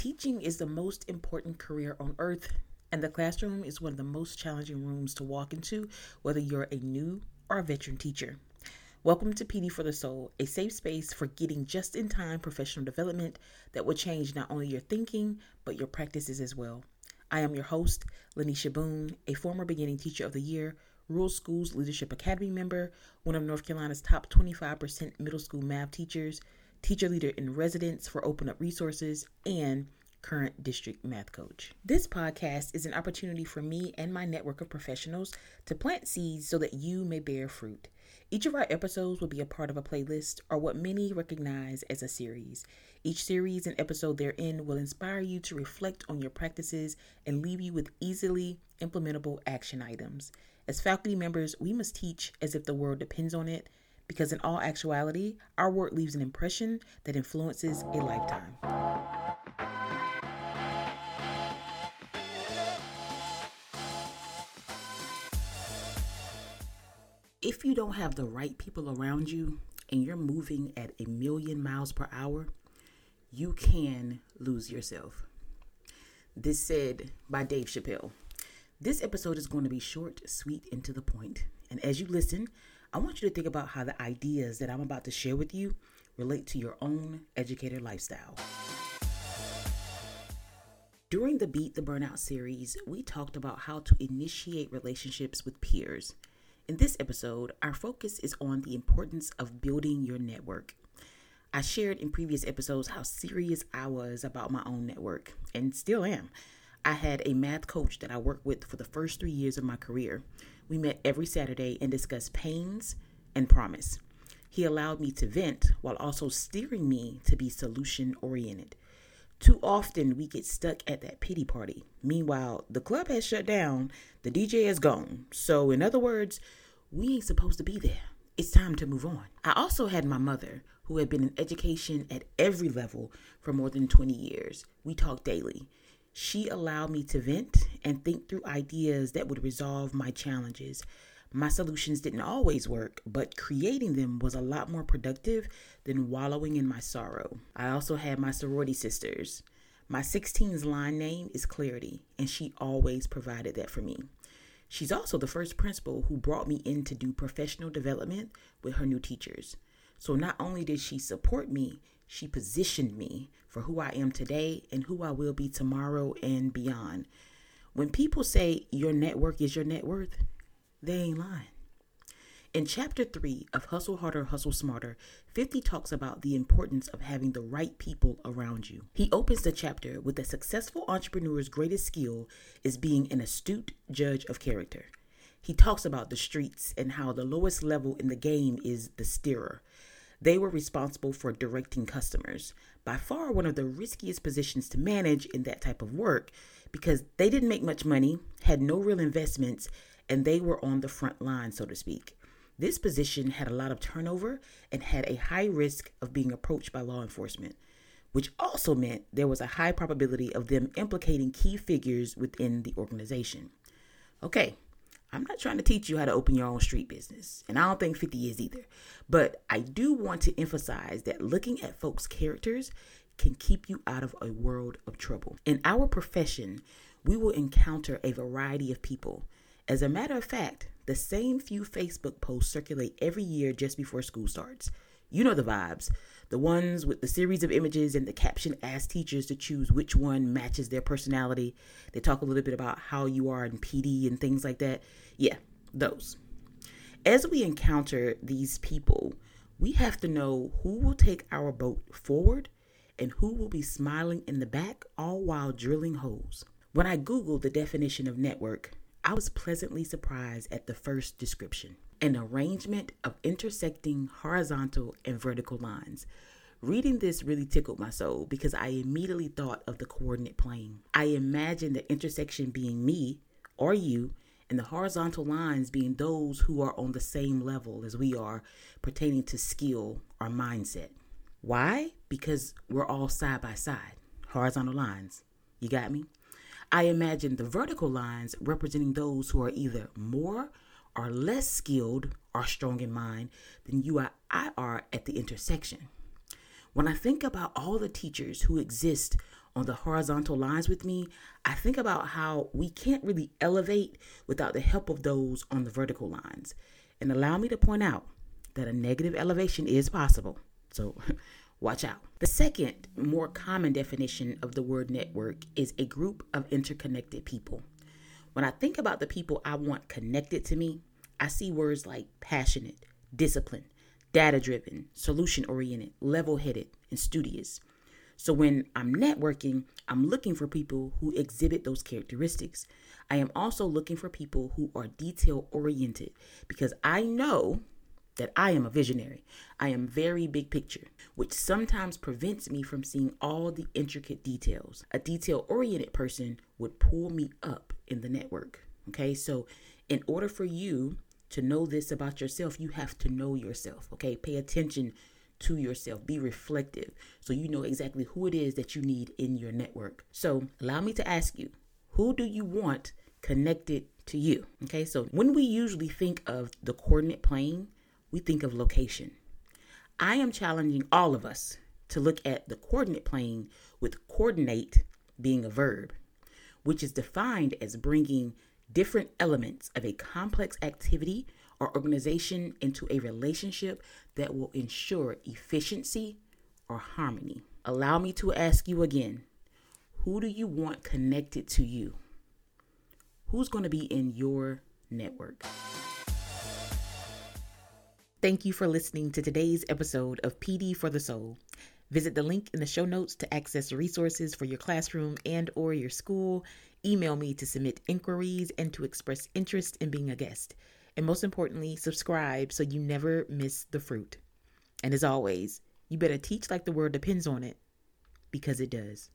Teaching is the most important career on earth, and the classroom is one of the most challenging rooms to walk into, whether you're a new or a veteran teacher. Welcome to PD for the Soul, a safe space for getting just in time professional development that will change not only your thinking, but your practices as well. I am your host, Lanisha Boone, a former beginning teacher of the year, Rural Schools Leadership Academy member, one of North Carolina's top 25% middle school math teachers, teacher leader in residence for Open Up Resources, and current district math coach. This podcast is an opportunity for me and my network of professionals to plant seeds so that you may bear fruit. Each of our episodes will be a part of a playlist or what many recognize as a series. Each series and episode therein will inspire you to reflect on your practices and leave you with easily implementable action items. As faculty members, we must teach as if the world depends on it because in all actuality, our work leaves an impression that influences a lifetime. If you don't have the right people around you and you're moving at a million miles per hour, you can lose yourself. This said by Dave Chappelle. This episode is going to be short, sweet, and to the point. And as you listen, I want you to think about how the ideas that I'm about to share with you relate to your own educator lifestyle. During the Beat the Burnout series, we talked about how to initiate relationships with peers. In this episode, our focus is on the importance of building your network. I shared in previous episodes how serious I was about my own network, and still am. I had a math coach that I worked with for the first three years of my career. We met every Saturday and discussed pains and promise. He allowed me to vent while also steering me to be solution oriented. Too often we get stuck at that pity party. Meanwhile, the club has shut down, the DJ is gone. So, in other words, we ain't supposed to be there. It's time to move on. I also had my mother, who had been in education at every level for more than 20 years. We talked daily. She allowed me to vent and think through ideas that would resolve my challenges. My solutions didn't always work, but creating them was a lot more productive than wallowing in my sorrow. I also had my sorority sisters. My 16's line name is Clarity, and she always provided that for me. She's also the first principal who brought me in to do professional development with her new teachers. So not only did she support me, she positioned me for who I am today and who I will be tomorrow and beyond. When people say your network is your net worth, they ain't lying. In chapter 3 of Hustle Harder, Hustle Smarter, 50 talks about the importance of having the right people around you. He opens the chapter with a successful entrepreneur's greatest skill is being an astute judge of character. He talks about the streets and how the lowest level in the game is the steerer. They were responsible for directing customers, by far one of the riskiest positions to manage in that type of work because they didn't make much money, had no real investments, and they were on the front line, so to speak. This position had a lot of turnover and had a high risk of being approached by law enforcement, which also meant there was a high probability of them implicating key figures within the organization. Okay, I'm not trying to teach you how to open your own street business, and I don't think 50 is either. But I do want to emphasize that looking at folks' characters can keep you out of a world of trouble. In our profession, we will encounter a variety of people. As a matter of fact, the same few Facebook posts circulate every year just before school starts. You know the vibes. The ones with the series of images and the caption ask teachers to choose which one matches their personality. They talk a little bit about how you are in PD and things like that. Yeah, those. As we encounter these people, we have to know who will take our boat forward and who will be smiling in the back, all while drilling holes. When I Googled the definition of network, I was pleasantly surprised at the first description an arrangement of intersecting horizontal and vertical lines. Reading this really tickled my soul because I immediately thought of the coordinate plane. I imagined the intersection being me or you, and the horizontal lines being those who are on the same level as we are pertaining to skill or mindset. Why? Because we're all side by side, horizontal lines. You got me? I imagine the vertical lines representing those who are either more or less skilled or strong in mind than you or I are at the intersection. When I think about all the teachers who exist on the horizontal lines with me, I think about how we can't really elevate without the help of those on the vertical lines. And allow me to point out that a negative elevation is possible. So watch out. The second, more common definition of the word network is a group of interconnected people. When I think about the people I want connected to me, I see words like passionate, disciplined, data driven, solution oriented, level headed, and studious. So when I'm networking, I'm looking for people who exhibit those characteristics. I am also looking for people who are detail oriented because I know that I am a visionary. I am very big picture, which sometimes prevents me from seeing all the intricate details. A detail oriented person would pull me up in the network. Okay, so in order for you to know this about yourself, you have to know yourself. Okay, pay attention to yourself. Be reflective so you know exactly who it is that you need in your network. So, allow me to ask you who do you want connected to you? Okay, so when we usually think of the coordinate plane, we think of location. I am challenging all of us to look at the coordinate plane with coordinate being a verb, which is defined as bringing different elements of a complex activity or organization into a relationship that will ensure efficiency or harmony. Allow me to ask you again who do you want connected to you? Who's going to be in your network? Thank you for listening to today's episode of PD for the Soul. Visit the link in the show notes to access resources for your classroom and or your school. Email me to submit inquiries and to express interest in being a guest. And most importantly, subscribe so you never miss the fruit. And as always, you better teach like the world depends on it because it does.